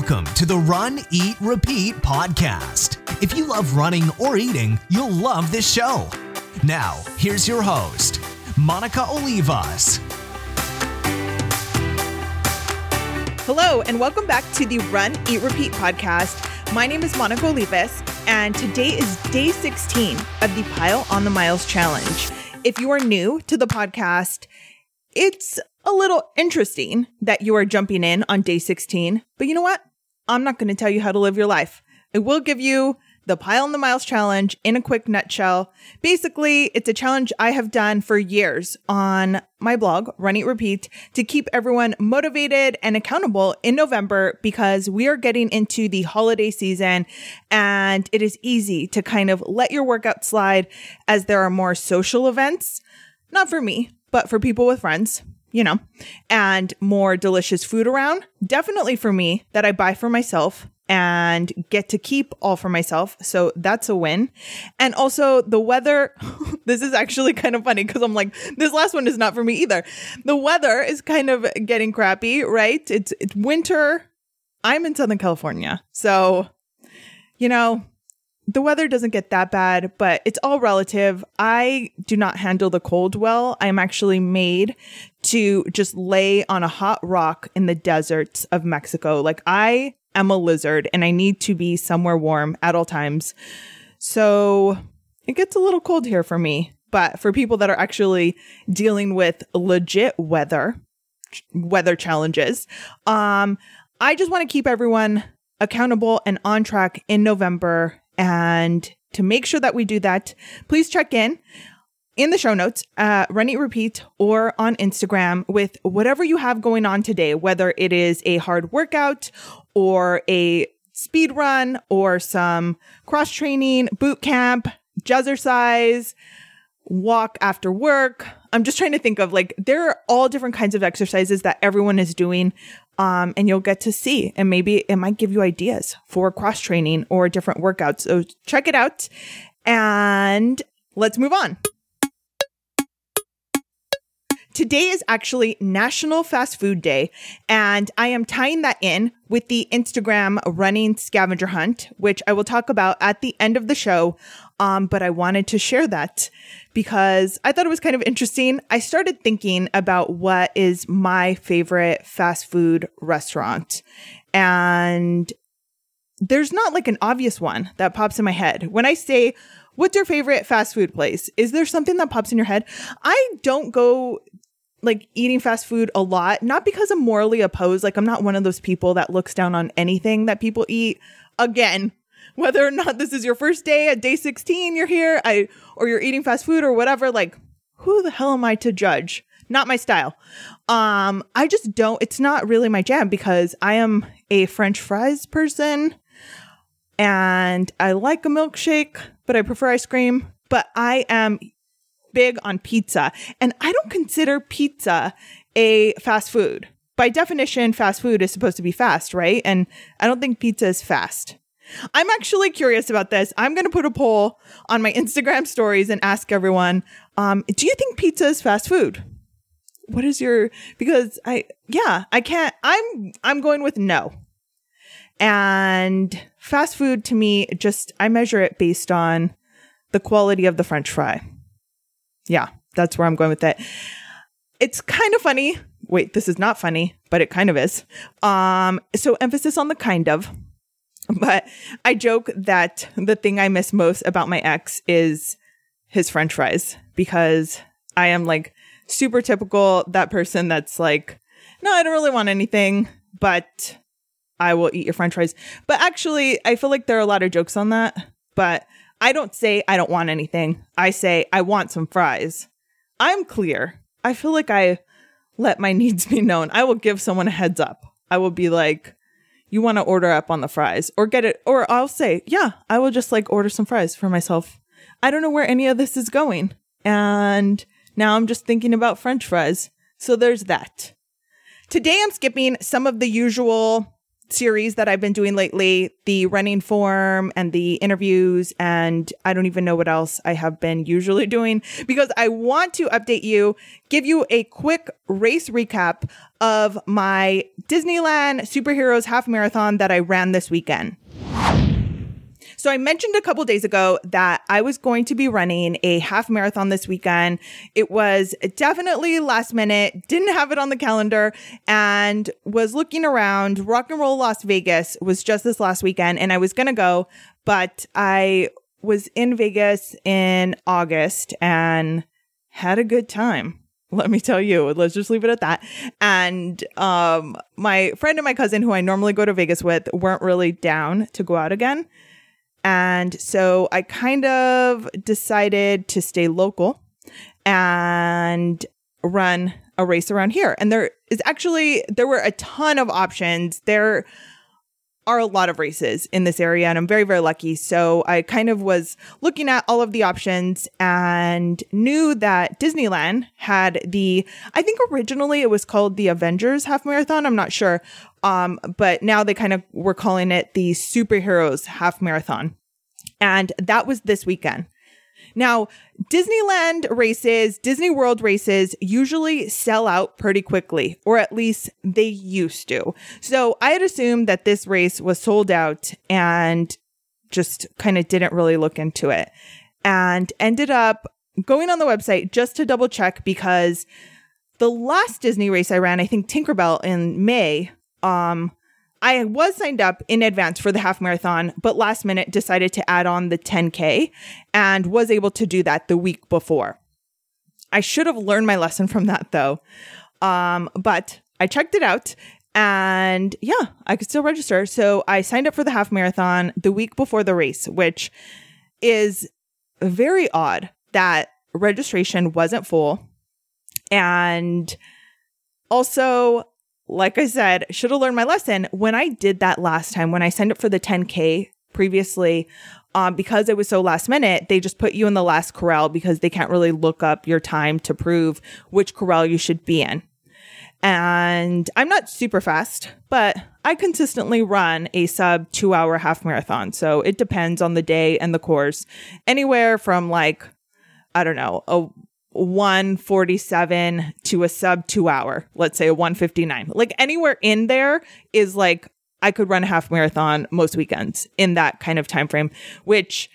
Welcome to the Run, Eat, Repeat podcast. If you love running or eating, you'll love this show. Now, here's your host, Monica Olivas. Hello, and welcome back to the Run, Eat, Repeat podcast. My name is Monica Olivas, and today is day 16 of the Pile on the Miles challenge. If you are new to the podcast, it's a little interesting that you are jumping in on day 16, but you know what? I'm not going to tell you how to live your life. I will give you the Pile on the Miles challenge in a quick nutshell. Basically, it's a challenge I have done for years on my blog, Run Eat Repeat, to keep everyone motivated and accountable in November because we are getting into the holiday season and it is easy to kind of let your workout slide as there are more social events. Not for me, but for people with friends you know, and more delicious food around. Definitely for me that I buy for myself and get to keep all for myself. So that's a win. And also the weather, this is actually kind of funny because I'm like, this last one is not for me either. The weather is kind of getting crappy, right? It's it's winter. I'm in Southern California. So, you know, the weather doesn't get that bad, but it's all relative. I do not handle the cold well. I'm actually made to just lay on a hot rock in the deserts of Mexico. Like I am a lizard and I need to be somewhere warm at all times. So it gets a little cold here for me. But for people that are actually dealing with legit weather, weather challenges, um, I just want to keep everyone accountable and on track in November and to make sure that we do that, please check in in the show notes, uh, Run Eat Repeat, or on Instagram with whatever you have going on today, whether it is a hard workout or a speed run or some cross training, boot camp, jazzercise, walk after work. I'm just trying to think of like, there are all different kinds of exercises that everyone is doing um, and you'll get to see. And maybe it might give you ideas for cross training or different workouts. So check it out and let's move on. Today is actually National Fast Food Day, and I am tying that in with the Instagram running scavenger hunt, which I will talk about at the end of the show. Um, but I wanted to share that because I thought it was kind of interesting. I started thinking about what is my favorite fast food restaurant, and there's not like an obvious one that pops in my head. When I say, What's your favorite fast food place? Is there something that pops in your head? I don't go like eating fast food a lot, not because I'm morally opposed. Like, I'm not one of those people that looks down on anything that people eat. Again, whether or not this is your first day at day 16, you're here, I, or you're eating fast food or whatever, like, who the hell am I to judge? Not my style. Um, I just don't, it's not really my jam because I am a French fries person and I like a milkshake, but I prefer ice cream. But I am big on pizza. And I don't consider pizza a fast food. By definition, fast food is supposed to be fast, right? And I don't think pizza is fast. I'm actually curious about this. I'm going to put a poll on my Instagram stories and ask everyone, um, do you think pizza is fast food? What is your, because I, yeah, I can't, I'm, I'm going with no. And fast food to me, just, I measure it based on the quality of the french fry yeah, that's where I'm going with it. It's kind of funny. Wait, this is not funny, but it kind of is. Um, so emphasis on the kind of. But I joke that the thing I miss most about my ex is his french fries because I am like super typical that person that's like, no, I don't really want anything, but I will eat your french fries. But actually, I feel like there are a lot of jokes on that. But I don't say I don't want anything. I say I want some fries. I'm clear. I feel like I let my needs be known. I will give someone a heads up. I will be like, you want to order up on the fries or get it, or I'll say, yeah, I will just like order some fries for myself. I don't know where any of this is going. And now I'm just thinking about french fries. So there's that. Today I'm skipping some of the usual series that I've been doing lately, the running form and the interviews, and I don't even know what else I have been usually doing because I want to update you, give you a quick race recap of my Disneyland Superheroes Half Marathon that I ran this weekend. So I mentioned a couple days ago that I was going to be running a half marathon this weekend. It was definitely last minute, didn't have it on the calendar and was looking around. Rock and Roll Las Vegas was just this last weekend and I was going to go, but I was in Vegas in August and had a good time let me tell you let's just leave it at that and um my friend and my cousin who i normally go to vegas with weren't really down to go out again and so I kind of decided to stay local and run a race around here. And there is actually, there were a ton of options. There are a lot of races in this area and I'm very, very lucky. So I kind of was looking at all of the options and knew that Disneyland had the, I think originally it was called the Avengers Half Marathon. I'm not sure. Um, but now they kind of were calling it the Superheroes Half Marathon. And that was this weekend. Now, Disneyland races, Disney World races usually sell out pretty quickly, or at least they used to. So I had assumed that this race was sold out and just kind of didn't really look into it and ended up going on the website just to double check because the last Disney race I ran, I think Tinkerbell in May, um, I was signed up in advance for the half marathon, but last minute decided to add on the 10K and was able to do that the week before. I should have learned my lesson from that though. Um, but I checked it out and yeah, I could still register. So I signed up for the half marathon the week before the race, which is very odd that registration wasn't full. And also, like I said, should have learned my lesson. When I did that last time, when I signed up for the 10K previously, um, because it was so last minute, they just put you in the last corral because they can't really look up your time to prove which corral you should be in. And I'm not super fast, but I consistently run a sub two hour half marathon. So it depends on the day and the course. Anywhere from like, I don't know, a 147 to a sub two hour, let's say a 159. Like anywhere in there is like I could run a half marathon most weekends in that kind of time frame, which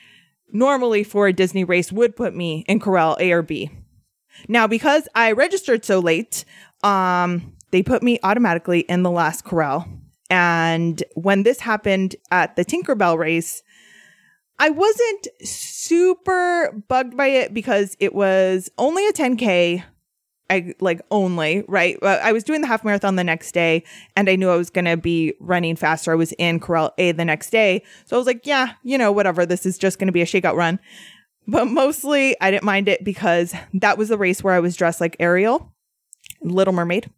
normally for a Disney race would put me in corral A or B. Now, because I registered so late, um, they put me automatically in the last corral. And when this happened at the Tinkerbell race, I wasn't super bugged by it because it was only a 10K. I like only, right? I was doing the half marathon the next day and I knew I was going to be running faster. I was in Corral A the next day. So I was like, yeah, you know, whatever. This is just going to be a shakeout run. But mostly I didn't mind it because that was the race where I was dressed like Ariel, Little Mermaid.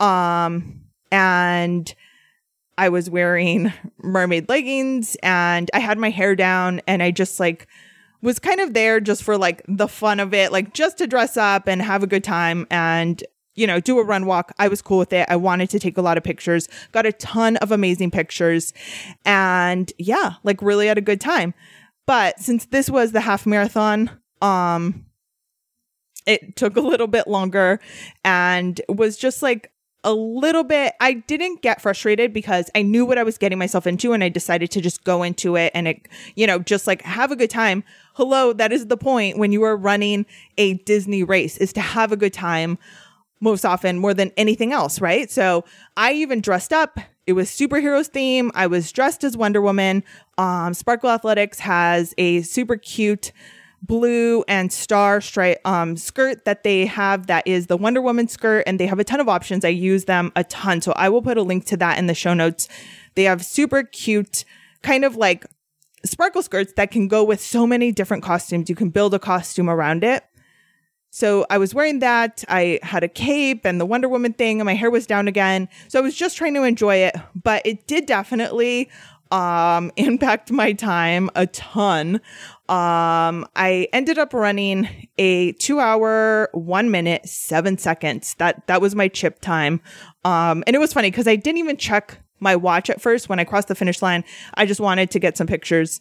Um, and I was wearing mermaid leggings and I had my hair down and I just like was kind of there just for like the fun of it, like just to dress up and have a good time and you know, do a run walk. I was cool with it. I wanted to take a lot of pictures, got a ton of amazing pictures, and yeah, like really had a good time. But since this was the half marathon, um, it took a little bit longer and was just like a little bit I didn't get frustrated because I knew what I was getting myself into and I decided to just go into it and it you know just like have a good time. Hello, that is the point when you are running a Disney race is to have a good time most often more than anything else, right? So, I even dressed up. It was superheroes theme. I was dressed as Wonder Woman. Um Sparkle Athletics has a super cute blue and star stripe um, skirt that they have that is the Wonder Woman skirt, and they have a ton of options. I use them a ton. So I will put a link to that in the show notes. They have super cute, kind of like sparkle skirts that can go with so many different costumes. You can build a costume around it. So I was wearing that. I had a cape and the Wonder Woman thing, and my hair was down again. So I was just trying to enjoy it, but it did definitely um, impact my time a ton. Um, I ended up running a two hour, one minute, seven seconds. That, that was my chip time. Um, and it was funny because I didn't even check my watch at first when I crossed the finish line. I just wanted to get some pictures.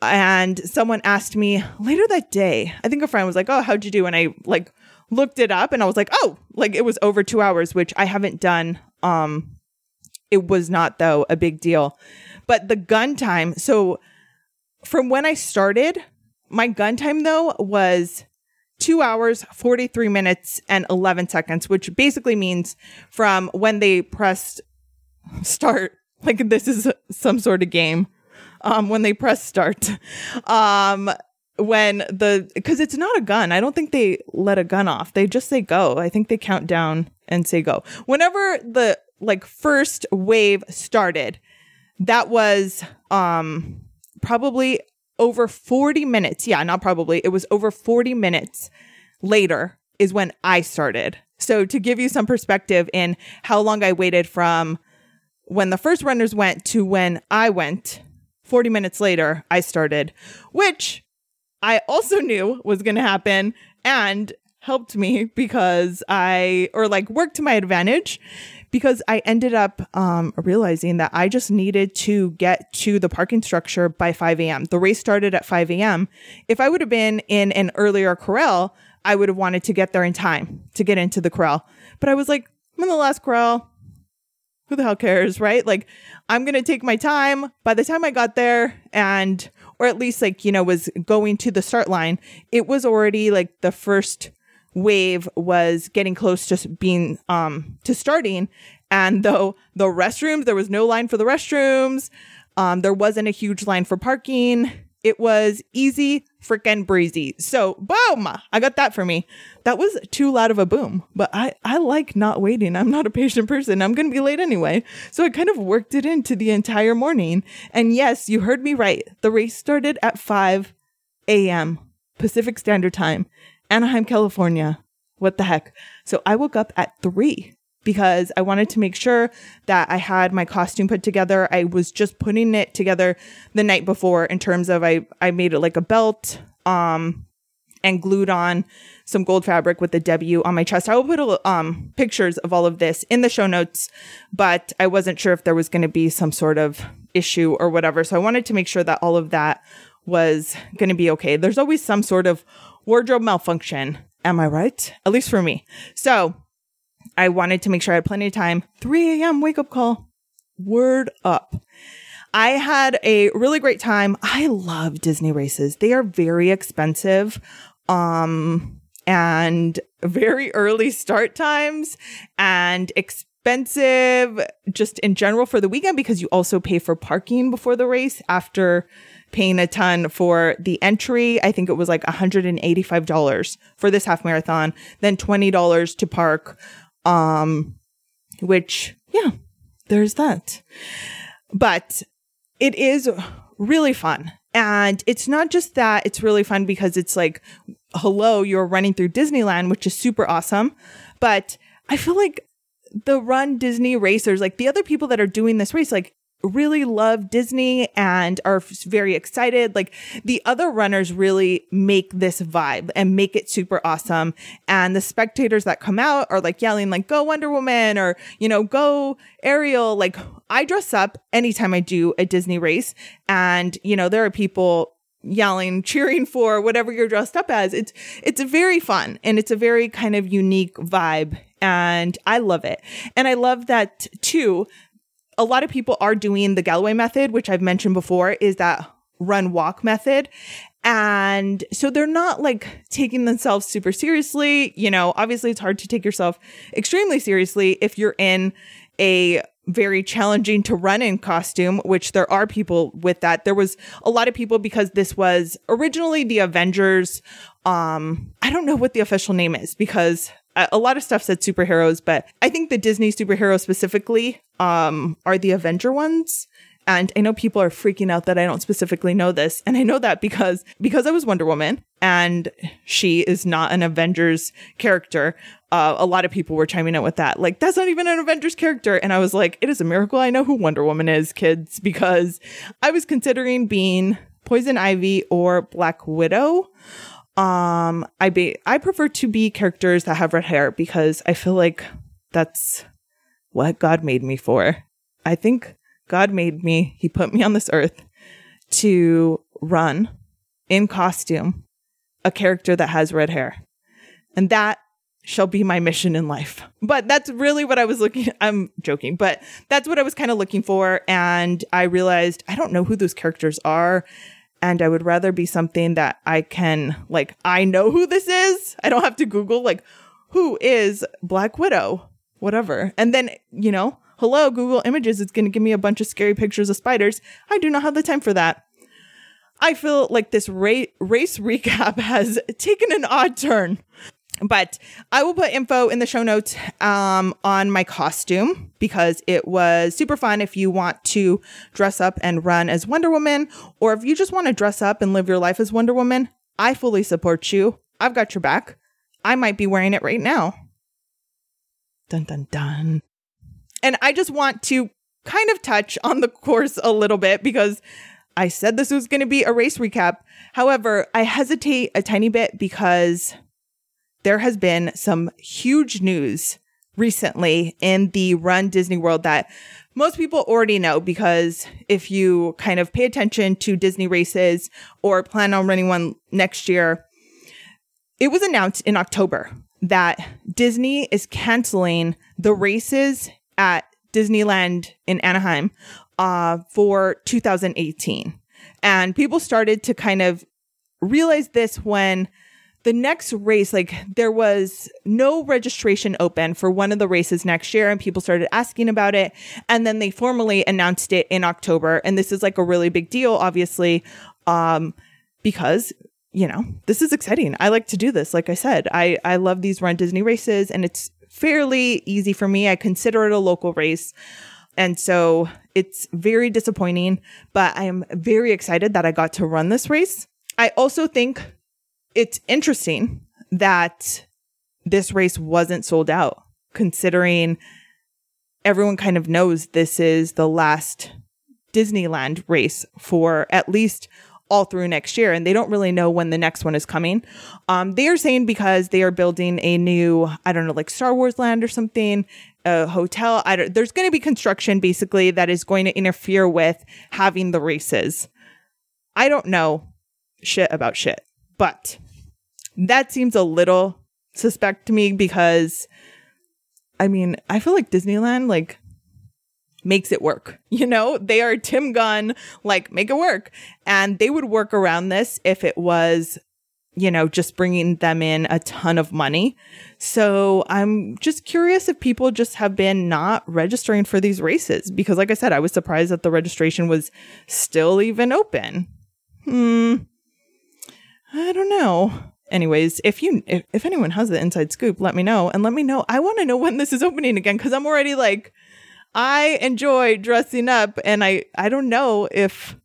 And someone asked me later that day, I think a friend was like, Oh, how'd you do? And I like looked it up and I was like, Oh, like it was over two hours, which I haven't done. Um, it was not though a big deal. But the gun time, so from when I started, my gun time though was two hours, 43 minutes, and 11 seconds, which basically means from when they pressed start, like this is some sort of game, um, when they press start, um, when the, cause it's not a gun. I don't think they let a gun off. They just say go. I think they count down and say go. Whenever the like first wave started, that was, um, probably over 40 minutes. Yeah, not probably. It was over 40 minutes later is when I started. So to give you some perspective in how long I waited from when the first runners went to when I went, 40 minutes later, I started, which I also knew was going to happen and helped me because I, or like worked to my advantage because I ended up um, realizing that I just needed to get to the parking structure by 5 a.m. The race started at 5 a.m. If I would have been in an earlier corral, I would have wanted to get there in time to get into the corral. But I was like, I'm in the last corral. Who the hell cares, right? Like, I'm going to take my time. By the time I got there and, or at least like, you know, was going to the start line, it was already like the first wave was getting close to being um to starting. And though the restrooms there was no line for the restrooms um there wasn't a huge line for parking. It was easy freaking breezy. So boom! I got that for me. That was too loud of a boom. But i i like not waiting. I'm not a patient person. I'm gonna be late anyway. So i kind of worked it into the entire morning. And yes you heard me right. The race started at 5 a.m pacific standard time Anaheim, California. What the heck? So I woke up at three because I wanted to make sure that I had my costume put together. I was just putting it together the night before in terms of I, I made it like a belt, um, and glued on some gold fabric with the W on my chest. I will put um, pictures of all of this in the show notes, but I wasn't sure if there was going to be some sort of issue or whatever. So I wanted to make sure that all of that was going to be okay. There's always some sort of wardrobe malfunction. Am I right? At least for me. So I wanted to make sure I had plenty of time. 3 a.m. wake up call. Word up. I had a really great time. I love Disney races. They are very expensive. Um, and very early start times and expensive just in general for the weekend because you also pay for parking before the race after paying a ton for the entry. I think it was like $185 for this half marathon, then $20 to park. Um, which, yeah, there's that. But it is really fun. And it's not just that it's really fun because it's like, hello, you're running through Disneyland, which is super awesome. But I feel like the run Disney racers, like the other people that are doing this race, like really love Disney and are very excited. Like the other runners really make this vibe and make it super awesome. And the spectators that come out are like yelling like, go Wonder Woman or, you know, go Ariel. Like I dress up anytime I do a Disney race and, you know, there are people yelling, cheering for whatever you're dressed up as. It's, it's very fun and it's a very kind of unique vibe and I love it. And I love that too a lot of people are doing the Galloway method, which I've mentioned before, is that run walk method. And so they're not like taking themselves super seriously. You know, obviously it's hard to take yourself extremely seriously if you're in a very challenging to run in costume, which there are people with that. There was a lot of people because this was originally the Avengers. Um, I don't know what the official name is because a lot of stuff said superheroes, but I think the Disney superheroes specifically um, are the Avenger ones. And I know people are freaking out that I don't specifically know this. And I know that because, because I was Wonder Woman and she is not an Avengers character. Uh, a lot of people were chiming in with that. Like, that's not even an Avengers character. And I was like, it is a miracle I know who Wonder Woman is, kids, because I was considering being Poison Ivy or Black Widow. Um, I be I prefer to be characters that have red hair because I feel like that's what God made me for. I think God made me, He put me on this earth to run in costume a character that has red hair. And that shall be my mission in life. But that's really what I was looking I'm joking, but that's what I was kind of looking for and I realized I don't know who those characters are and I would rather be something that I can like I know who this is. I don't have to google like who is Black Widow, whatever. And then, you know, hello Google Images it's going to give me a bunch of scary pictures of spiders. I do not have the time for that. I feel like this ra- race recap has taken an odd turn. But I will put info in the show notes um, on my costume because it was super fun if you want to dress up and run as Wonder Woman, or if you just want to dress up and live your life as Wonder Woman. I fully support you. I've got your back. I might be wearing it right now. Dun dun dun. And I just want to kind of touch on the course a little bit because I said this was going to be a race recap. However, I hesitate a tiny bit because there has been some huge news recently in the Run Disney World that most people already know because if you kind of pay attention to Disney races or plan on running one next year, it was announced in October that Disney is canceling the races at Disneyland in Anaheim uh, for 2018. And people started to kind of realize this when the next race, like there was no registration open for one of the races next year, and people started asking about it. And then they formally announced it in October. And this is like a really big deal, obviously, um, because you know this is exciting. I like to do this. Like I said, I I love these Run Disney races, and it's fairly easy for me. I consider it a local race. And so it's very disappointing, but I am very excited that I got to run this race. I also think it's interesting that this race wasn't sold out, considering everyone kind of knows this is the last Disneyland race for at least all through next year, and they don't really know when the next one is coming. Um, they are saying because they are building a new, I don't know, like Star Wars land or something, a hotel. I don't, there's going to be construction basically that is going to interfere with having the races. I don't know shit about shit, but that seems a little suspect to me because I mean, I feel like Disneyland like makes it work. You know, they are Tim Gunn, like make it work. And they would work around this if it was, you know, just bringing them in a ton of money. So I'm just curious if people just have been not registering for these races because, like I said, I was surprised that the registration was still even open. Hmm. I don't know. Anyways, if you if, if anyone has the inside scoop, let me know and let me know. I want to know when this is opening again because I'm already like I enjoy dressing up and I I don't know if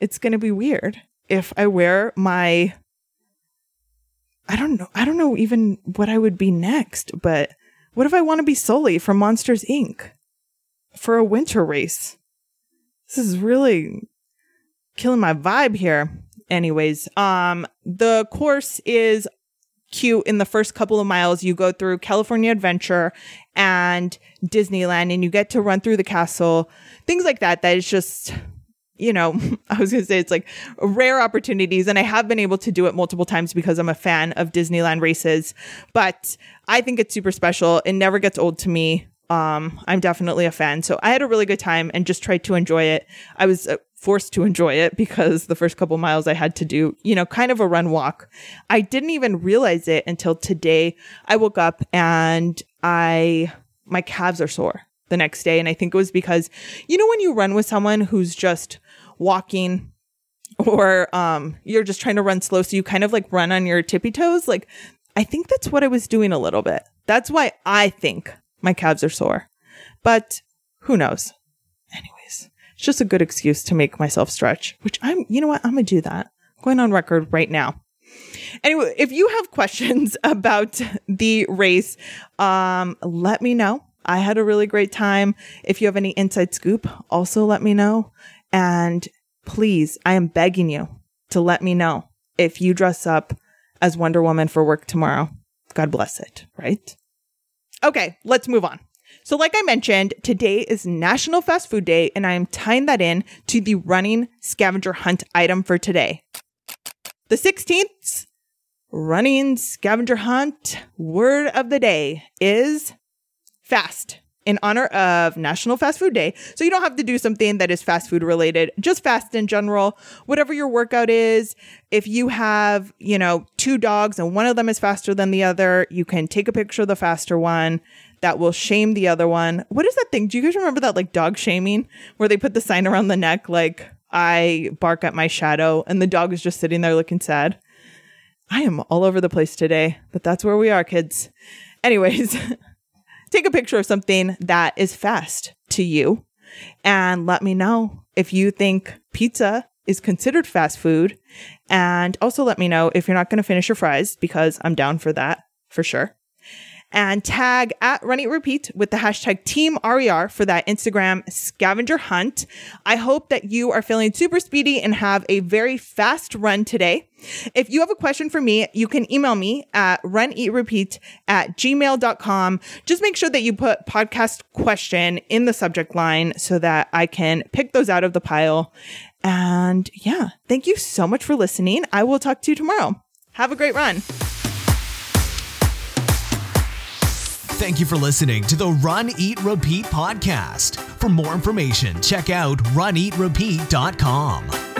it's going to be weird if I wear my I don't know. I don't know even what I would be next, but what if I want to be Sully from Monsters Inc. for a winter race? This is really killing my vibe here. Anyways, um the course is cute in the first couple of miles. You go through California Adventure and Disneyland and you get to run through the castle. Things like that that is just you know I was going to say it's like rare opportunities and I have been able to do it multiple times because I'm a fan of Disneyland races. But I think it's super special. It never gets old to me. Um I'm definitely a fan. So I had a really good time and just tried to enjoy it. I was uh, forced to enjoy it because the first couple miles I had to do, you know, kind of a run walk. I didn't even realize it until today. I woke up and I, my calves are sore the next day. And I think it was because, you know, when you run with someone who's just walking or, um, you're just trying to run slow. So you kind of like run on your tippy toes. Like, I think that's what I was doing a little bit. That's why I think my calves are sore, but who knows? It's just a good excuse to make myself stretch, which I'm, you know what? I'm going to do that. I'm going on record right now. Anyway, if you have questions about the race, um, let me know. I had a really great time. If you have any inside scoop, also let me know. And please, I am begging you to let me know if you dress up as Wonder Woman for work tomorrow. God bless it, right? Okay, let's move on. So, like I mentioned, today is National Fast Food Day, and I am tying that in to the running scavenger hunt item for today. The 16th running scavenger hunt word of the day is fast in honor of National Fast Food Day. So you don't have to do something that is fast food related, just fast in general. Whatever your workout is, if you have, you know, two dogs and one of them is faster than the other, you can take a picture of the faster one that will shame the other one. What is that thing? Do you guys remember that like dog shaming where they put the sign around the neck like I bark at my shadow and the dog is just sitting there looking sad? I am all over the place today, but that's where we are, kids. Anyways, take a picture of something that is fast to you and let me know if you think pizza is considered fast food. And also let me know if you're not going to finish your fries because I'm down for that for sure and tag at Run Eat Repeat with the hashtag Team RER for that Instagram scavenger hunt. I hope that you are feeling super speedy and have a very fast run today. If you have a question for me, you can email me at runeatrepeat at gmail.com. Just make sure that you put podcast question in the subject line so that I can pick those out of the pile. And yeah, thank you so much for listening. I will talk to you tomorrow. Have a great run. Thank you for listening to the Run, Eat, Repeat podcast. For more information, check out runeatrepeat.com.